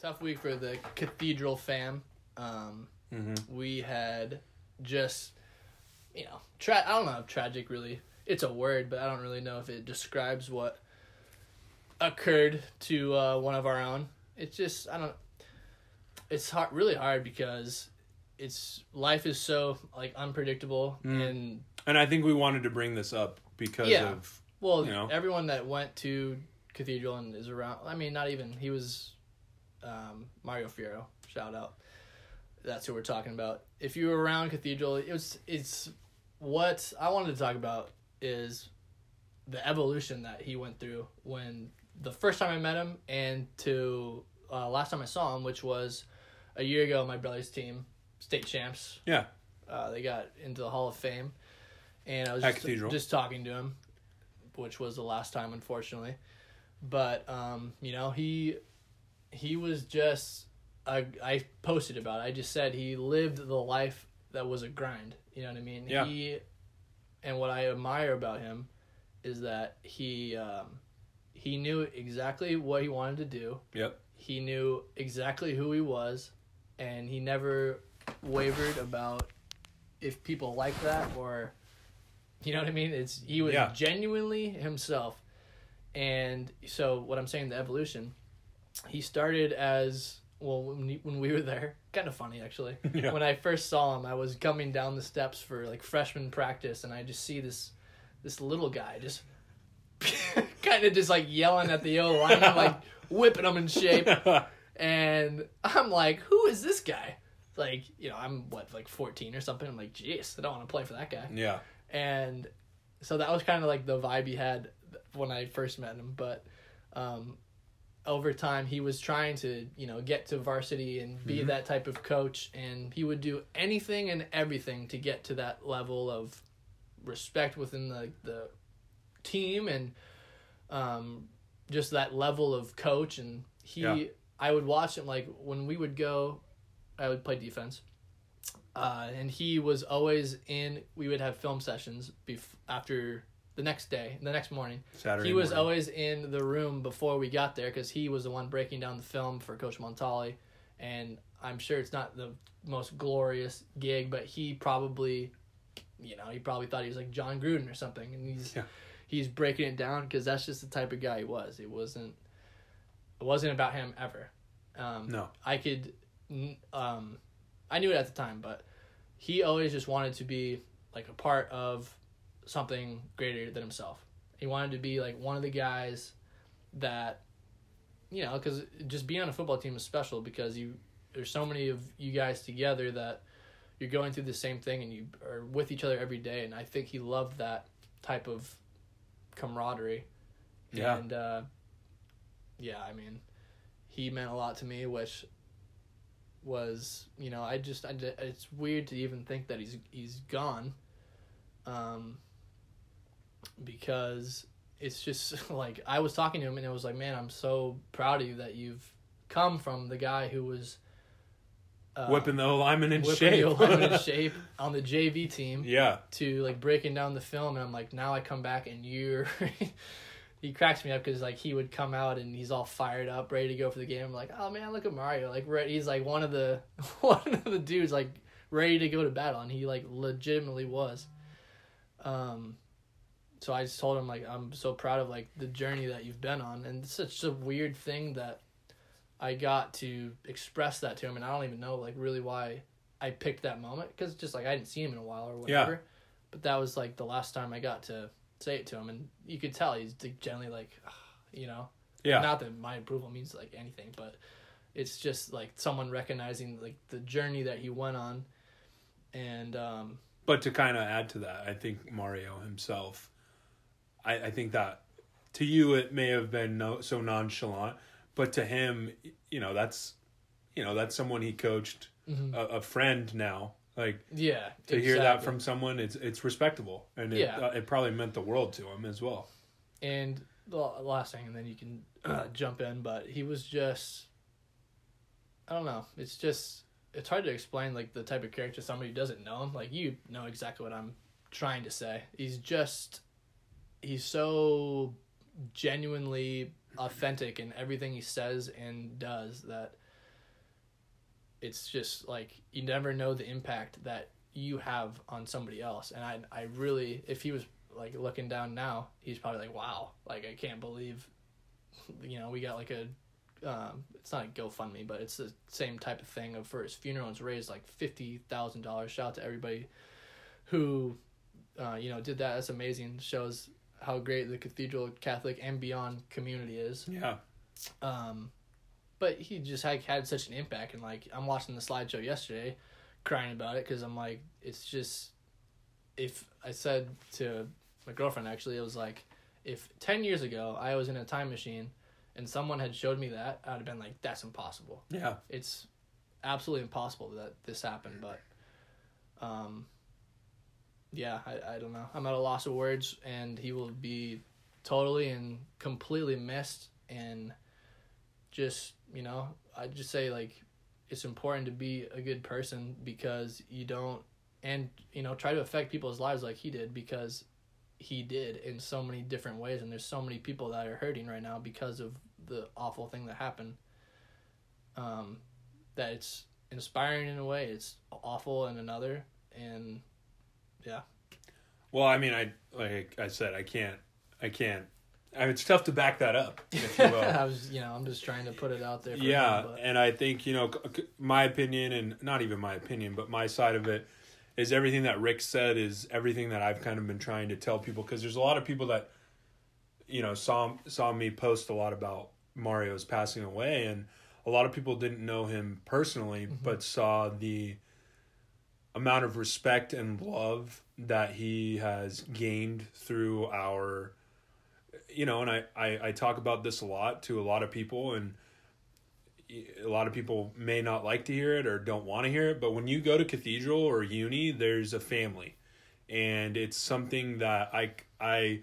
tough week for the Cathedral fam. Um, Mm-hmm. we had just, you know, tra- I don't know if tragic really. It's a word, but I don't really know if it describes what occurred to uh, one of our own. It's just I don't. It's hard, really hard because it's life is so like unpredictable Mm. and And I think we wanted to bring this up because Yeah. of Well, You know? everyone that went to Cathedral and is around. I mean, not even he was um, Mario Fiero. Shout out. That's who we're talking about. If you were around Cathedral, it was it's what I wanted to talk about is the evolution that he went through when the first time I met him and to uh, last time I saw him, which was a year ago. My brother's team, state champs. yeah. Uh, they got into the Hall of Fame, and I was just, just talking to him, which was the last time, unfortunately. But um, you know, he he was just I I posted about. It. I just said he lived the life that was a grind. You know what I mean? Yeah. He and what I admire about him is that he um, he knew exactly what he wanted to do Yep. he knew exactly who he was and he never wavered about if people like that or you know what i mean it's he was Yeah. genuinely himself and so what i'm saying the evolution he started as well when, he, when we were there kind of funny actually Yeah. when i first saw him i was coming down the steps for like freshman practice and i just see this this little guy just kind of just like yelling at the O line, like whipping them in shape. And I'm like, who is this guy? Like, you know, I'm what, like 14 or something. I'm like, jeez, I don't want to play for that guy. yeah. And so that was kind of like the vibe he had when I first met him. But um, over time, he was trying to, you know, get to varsity and be that type of coach. And he would do anything and everything to get to that level of respect within the, the team and um, just that level of coach. And he, Yeah. I would watch him like when we would go, I would play defense. Uh, and he was always in. We would have film sessions bef- after the next day, the next morning. Saturday. he was morning. always in the room before we got there because he was the one breaking down the film for Coach Montali, and I'm sure it's not the most glorious gig, but he probably, you know, he probably thought he was like Jon Gruden or something, and he's Yeah. he's breaking it down because that's just the type of guy he was. It wasn't it wasn't about him ever. Um, No. I could, um, I knew it at the time, but he always just wanted to be like a part of something greater than himself. He wanted to be like one of the guys that, you know, because just being on a football team is special because you there's so many of you guys together that you're going through the same thing and you are with each other every day. And I think he loved that type of camaraderie. Yeah. And uh, yeah, I mean, he meant a lot to me, which was you know I just I it's weird to even think that he's he's gone, um, because it's just like I was talking to him and it was like man I'm so proud of you that you've come from the guy who was uh, whipping the lineman in shape. the alignment in shape on the JV team yeah. to like breaking down the film and I'm like now I come back and you're he cracks me up because like he would come out and he's all fired up ready to go for the game I'm like oh man look at Mario like re- he's like one of the one of the dudes like ready to go to battle and he like legitimately was um so I just told him like I'm so proud of like the journey that you've been on. And it's such a weird thing that I got to express that to him. And I don't even know like really why I picked that moment. Because just like I didn't see him in a while or whatever. But that was like the last time I got to say it to him, and you could tell he's like, generally like, you know, Yeah. not that my approval means like anything, but it's just like someone recognizing like the journey that he went on, and um, But to kind of add to that, I think Mario himself, I, I think that to you it may have been no, so nonchalant, but to him, you know, that's, you know, that's someone he coached, Mhm. a, a friend now. Like yeah, to hear that from someone, it's it's respectable, and it, Yeah. uh, it probably meant the world to him as well. And the last thing, and then you can uh, jump in, but he was just, I don't know. It's just, it's hard to explain like the type of character somebody who doesn't know him. Like you know exactly what I'm trying to say. He's just, he's so genuinely authentic in everything he says and does that it's just like you never know the impact that you have on somebody else. And I I really if he was like looking down now, he's probably like, wow, like I can't believe, you know, we got like a. Um, it's not a GoFundMe, but it's the same type of thing. Of for his funeral, it's raised like fifty thousand dollars. Shout out to everybody who, uh, you know, did that. That's amazing. Shows how great the Cathedral Catholic and beyond community is. Yeah. Um, but he just had had such an impact, and like I'm watching the slideshow yesterday, crying about it because I'm like, it's just, if I said to my girlfriend actually, it was like, if ten years ago I was in a time machine, and someone had showed me that, I'd have been like, that's impossible. Yeah. It's absolutely impossible that this happened, but, um, yeah, I, I don't know. I'm at a loss of words, and he will be totally and completely missed. And just, you know, I just say, like, it's important to be a good person because you don't, and, you know, try to affect people's lives like he did because he did in so many different ways. And there's so many people that are hurting right now because of the awful thing that happened. Um, that it's inspiring in a way, it's awful in another. And, yeah. Well, I mean, I like I said, I can't, I can't. I mean, it's tough to back that up, if you will. I was, you know, I'm just trying to put it out there. For yeah, and I think you know, my opinion, and not even my opinion, but my side of it is everything that Rick said is everything that I've kind of been trying to tell people because there's a lot of people that, you know, saw saw me post a lot about Mario's passing away, and a lot of people didn't know him personally, mm-hmm. but saw the amount of respect and love that he has gained through our you know and I, I i talk about this a lot to a lot of people and a lot of people may not like to hear it or don't want to hear it but when you go to cathedral or uni there's a family. And it's something that i i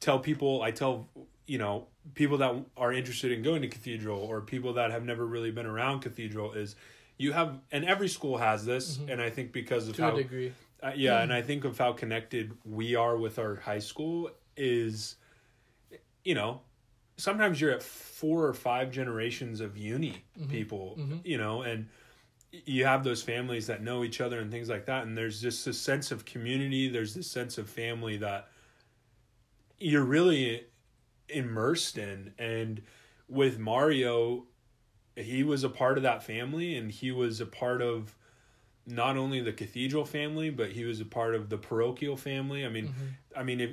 tell people i tell you know people that are interested in going to cathedral or people that have never really been around cathedral is you have and every school has this mm-hmm. and i think because of to how a degree. uh, yeah, and I think of how connected we are with our high school is, you know, sometimes you're at four or five generations of uni mm-hmm. people, mm-hmm. you know, and you have those families that know each other and things like that, and there's just this sense of community. There's this sense of family that you're really immersed in, and with Mario, he was a part of that family, and he was a part of not only the cathedral family, but he was a part of the parochial family. I mean, mm-hmm. I mean, if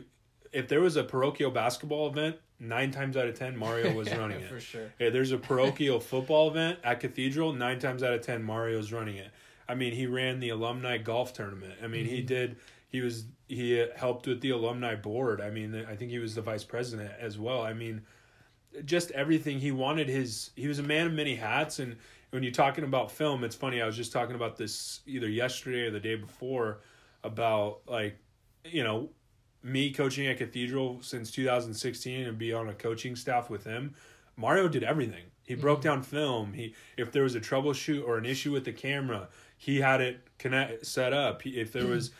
if there was a parochial basketball event, nine times out of ten, Mario was running it. for sure. Yeah, there's a parochial football event at Cathedral. Nine times out of ten, Mario's running it. I mean, he ran the alumni golf tournament. I mean, he mm-hmm. did. He was he helped with the alumni board. I mean, I think he was the vice president as well. I mean, just everything he wanted. His he was a man of many hats. And when you're talking about film, it's funny. I was just talking about this either yesterday or the day before about like, you know, me coaching at Cathedral since 2016 and be on a coaching staff with him. Mario did everything. He mm-hmm. broke down film. He if there was a troubleshoot or an issue with the camera, he had it connect set up. He, if there mm-hmm. was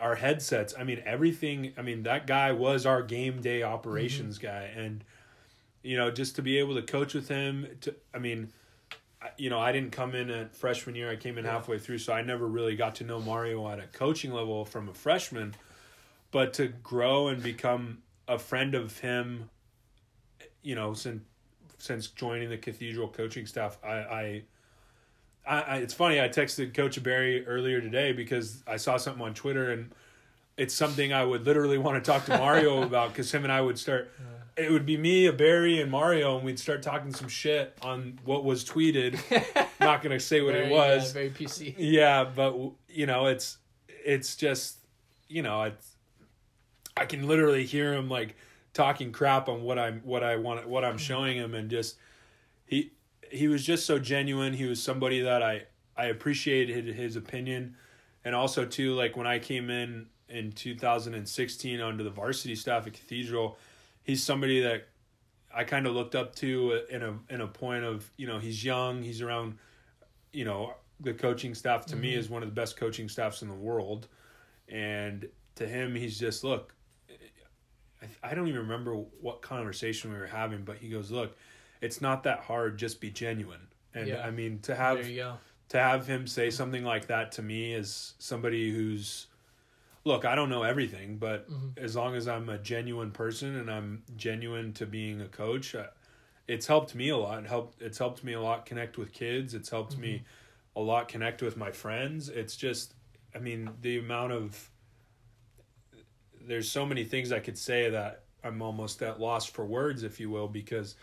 our headsets, I mean everything. I mean that guy was our game day mm-hmm. operations guy, and you know just to be able to coach with him. To I mean, you know I didn't come in at freshman year. I came in halfway through, so I never really got to know Mario at a coaching level from a freshman. But to grow and become a friend of him, you know, since since joining the Cathedral coaching staff, I, I, I, I it's funny. I texted Coach Barry earlier today because I saw something on Twitter, and it's something I would literally want to talk to Mario about because him and I would start. It would be me, a Barry, and Mario, and we'd start talking some shit on what was tweeted. Not gonna say what very, it was. yeah, very PC. Yeah, but you know, it's it's just you know, it's I can literally hear him like talking crap on what I'm what I want what I'm hmm. showing him and just he he was just so genuine. He was somebody that I I appreciated his opinion and also too like when I came in in 2016 under the varsity staff at Cathedral, he's somebody that I kind of looked up to in a in a point of, you know, he's young, he's around you know, the coaching staff to me mm-hmm. is one of the best coaching staffs in the world. And to him, he's just, look, I, I don't even remember what conversation we were having, but he goes, look, it's not that hard, just be genuine. And Yeah. I mean, to have there you go. to have him say something like that to me as somebody who's look, I don't know everything, but Mm-hmm. as long as I'm a genuine person and I'm genuine to being a coach, uh, it's helped me a lot. It helped it's helped me a lot connect with kids. It's helped me Mm-hmm. a lot connect with my friends. It's just I mean, the amount of there's so many things I could say that I'm almost at loss for words, if you will, because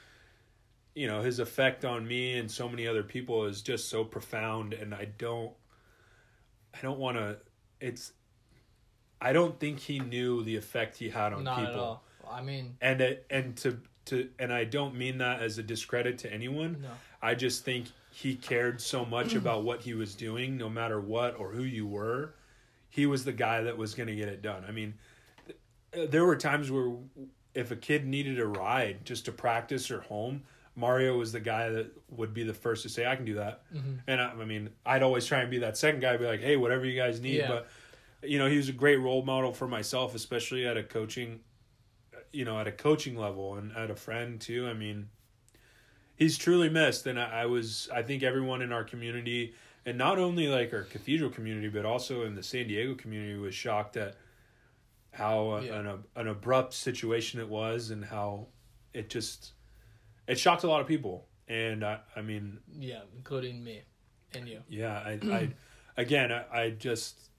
you know his effect on me and so many other people is just so profound, and I don't, I don't want to. It's, I don't think he knew the effect he had on Not people, at all. I mean, and it, and to to and I don't mean that as a discredit to anyone. no. I just think he cared so much mm. about what he was doing, no matter what or who you were. He was the guy that was going to get it done. I mean, th- uh, there were times where if a kid needed a ride just to practice or home, Mario was the guy that would be the first to say, "I can do that." Mm-hmm. And I, I mean, I'd always try and be that second guy, be like, "Hey, whatever you guys need." Yeah. But you know, he was a great role model for myself, especially at a coaching, you know, at a coaching level and at a friend too. I mean, he's truly missed and I, I was i think everyone in our community and not only like our cathedral community but also in the san diego community was shocked at how uh, Yeah. an, an abrupt situation it was and how it just it shocked a lot of people and i, I mean Yeah, including me and you. yeah i, I again I, I just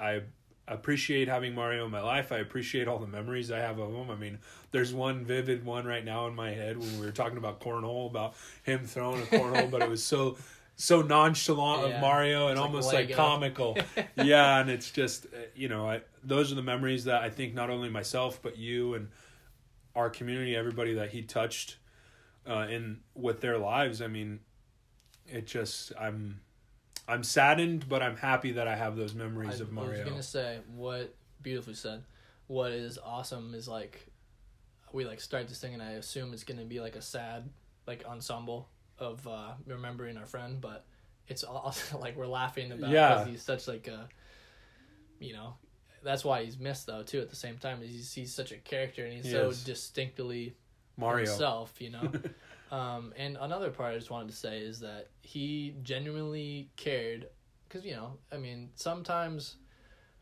i appreciate having mario in my life i appreciate all the memories i have of him i mean there's one vivid one right now in my head when we were talking about cornhole about him throwing a cornhole but it was so so nonchalant Yeah. of mario and It's almost like Lego. comical yeah and it's just uh, you know I, those are the memories that i think not only myself but you and our community everybody that he touched uh, in with their lives i mean it just i'm i'm saddened but i'm happy that i have those memories I of Mario. I was gonna say what beautifully said. What is awesome is like we like start this thing, and I assume it's gonna be like a sad like ensemble of uh remembering our friend, but it's also like we're laughing about Yeah. because he's such like a you know that's why he's missed though too at the same time he's he's such a character and he's He so is. distinctly mario himself, you know. um, and another part I just wanted to say is that he genuinely cared, because you know, I mean, sometimes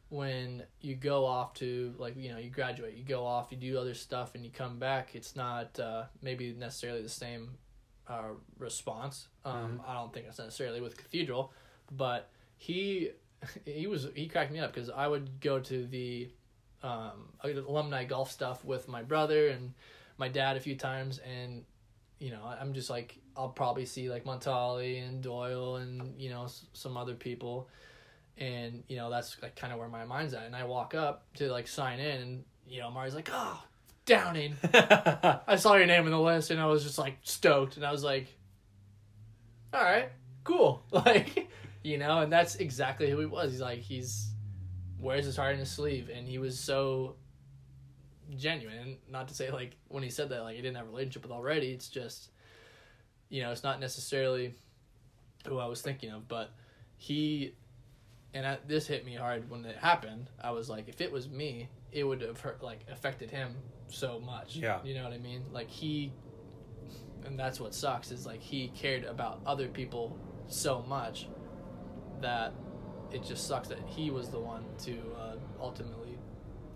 when you go off to like you know you graduate, you go off, you do other stuff, and you come back, it's not uh, maybe necessarily the same uh, response. Um, I don't think it's necessarily with Cathedral, but he he was he cracked me up because I would go to the um, alumni golf stuff with my brother and my dad a few times, and you know I'm just like I'll probably see like Montali and Doyle and you know s- some other people, and you know that's like kind of where my mind's at. And I walk up to like sign in, and you know Mari's like, "Oh, Downing." I saw your name in the list, and I was just like stoked, and I was like, "All right, cool." Like, you know, and that's exactly who he was. He's like he's wears his heart in his sleeve, and he was so genuine. Not to say like when he said that like he didn't have a relationship with already. It's just you know it's not necessarily who I was thinking of, but he and I, this hit me hard when it happened. I was like, if it was me, it would have hurt, like affected him so much. Yeah. you know what I mean. Like he, and that's what sucks is like he cared about other people so much that it just sucks that he was the one to uh, ultimately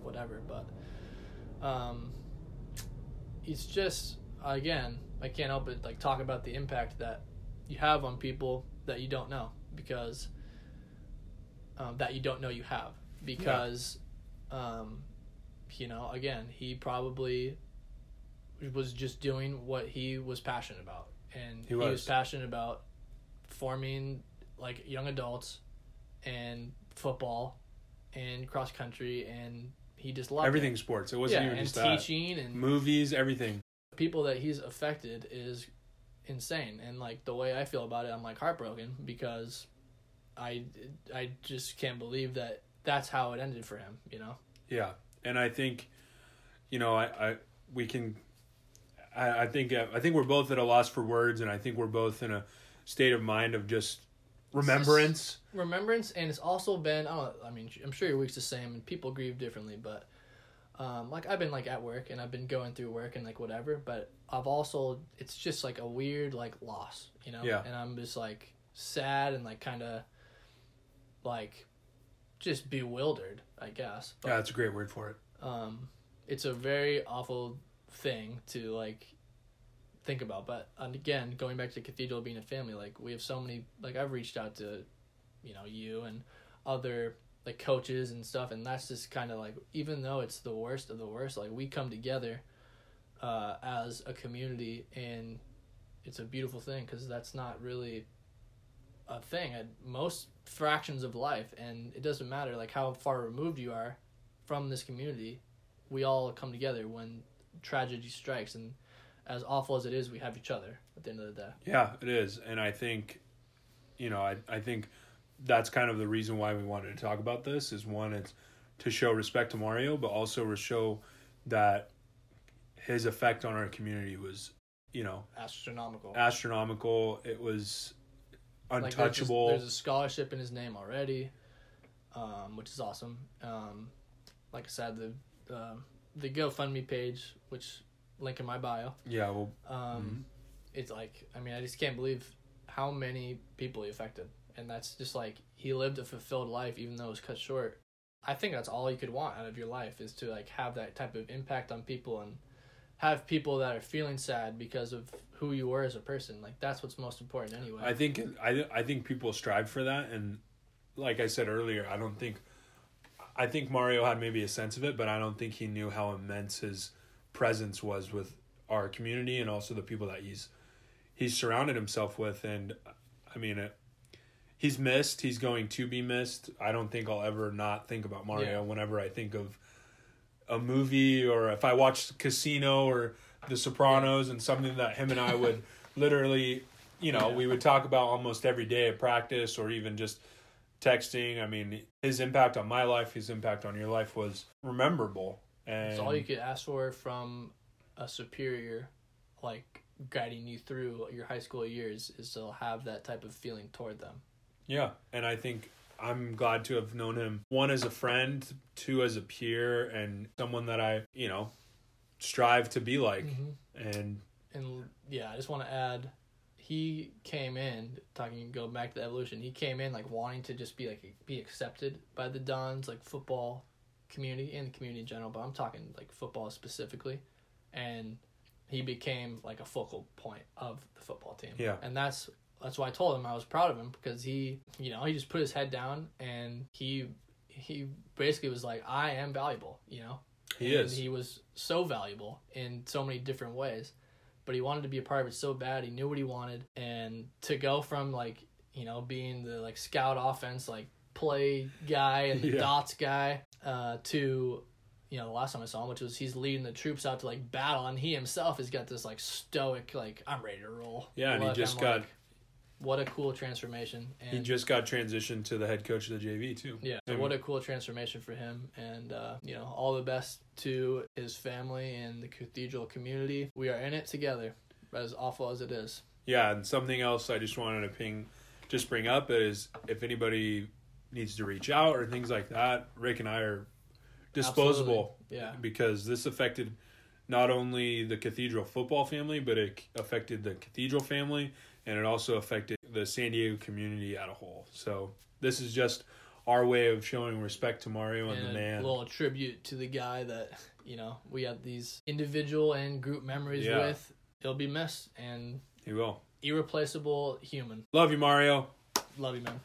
whatever. But um, it's just again, I can't help but like talk about the impact that you have on people that you don't know because um, that you don't know you have because um, you know again he probably was just doing what he was passionate about and He he was, was. passionate about forming like young adults and football and cross country and he just loved everything it. sports. It wasn't yeah even and just that. teaching and movies everything. people that he's affected is insane. And like the way i feel about it i'm like heartbroken because i i just can't believe that that's how it ended for him you know? Yeah, and I think, you know, I, I we can, I, I think I think we're both at a loss for words, and I think we're both in a state of mind of just remembrance. remembrance and it's also been I, don't, I mean i'm sure your week's the same and people grieve differently but um, like i've been like at work and i've been going through work and like whatever but i've also it's just like a weird like loss you know Yeah. and i'm just like sad and like kind of like just bewildered, I guess. But, yeah, that's a great word for it. um, it's a very awful thing to like think about. But and again, going back to cathedral being a family, like we have so many. Like I've reached out to, you know, you and other like coaches and stuff, and that's just kind of like even though it's the worst of the worst, like we come together uh, as a community, and it's a beautiful thing because that's not really a thing at most fractions of life and it doesn't matter like how far removed you are from this community we all come together when tragedy strikes and as awful as it is we have each other at the end of the day Yeah, it is, and I think, you know, I I think that's kind of the reason why we wanted to talk about this. Is one, it's to show respect to Mario, but also to show that his effect on our community was, you know, astronomical astronomical. It was Like, there's, untouchable. just- there's a scholarship in his name already um, which is awesome um, like i said the um the gofundme page which link in my bio yeah, well, um, Mm-hmm. it's like I mean I just can't believe how many people he affected, and that's just like he lived a fulfilled life even though it was cut short. I think that's all you could want out of your life is to like have that type of impact on people and have people that are feeling sad because of who you were as a person. Like that's what's most important anyway. I think I I think people strive for that, and like I said earlier, I don't think I think Mario had maybe a sense of it, but I don't think he knew how immense his presence was with our community and also the people that he's he's surrounded himself with. And I mean, it, he's missed. He's going to be missed. I don't think I'll ever not think about Mario Yeah. whenever I think of a movie or if I watch Casino or The Sopranos and something that him and I would literally, you know, we would talk about almost every day at practice or even just texting. I mean, his impact on my life, his impact on your life was rememberable. And it's all you could ask for from a superior, like guiding you through your high school years, is to have that type of feeling toward them. Yeah, and I think I'm glad to have known him one as a friend, two as a peer, and someone that I, you know, strive to be like. Mm-hmm. And and yeah, I just want to add, he came in talking. Go back to the evolution. He came in like wanting to just be like be accepted by the Dons, like football community and the community in general. But I'm talking like football specifically, and he became like a focal point of the football team. Yeah. and that's that's why I told him I was proud of him because he, you know, he just put his head down and he he basically was like, I am valuable, you know. he And is. He was so valuable in so many different ways, but he wanted to be a part of it so bad. He knew what he wanted, and to go from like you know being the like scout offense like play guy and the Yeah. dots guy uh, to you know the last time I saw him, which was he's leading the troops out to like battle, and he himself has got this like stoic like I'm ready to roll. Yeah, and he just I'm got- like, what a cool transformation. And he just got transitioned to the head coach of the JV too. yeah, so what a cool transformation for him, and uh, you know, all the best to his family and the cathedral community. We are in it together, as awful as it is. Yeah, and something else I just wanted to ping, just bring up is if anybody needs to reach out or things like that, Rick and I are disposable Absolutely. Yeah, because this affected not only the cathedral football family, but it affected the cathedral family and it also affected the San Diego community at a whole. So this is just our way of showing respect to Mario and, and the man. a little tribute to the guy that you know we have these individual and group memories Yeah. with. He'll be missed and He will. irreplaceable human. Love you, Mario. Love you, man.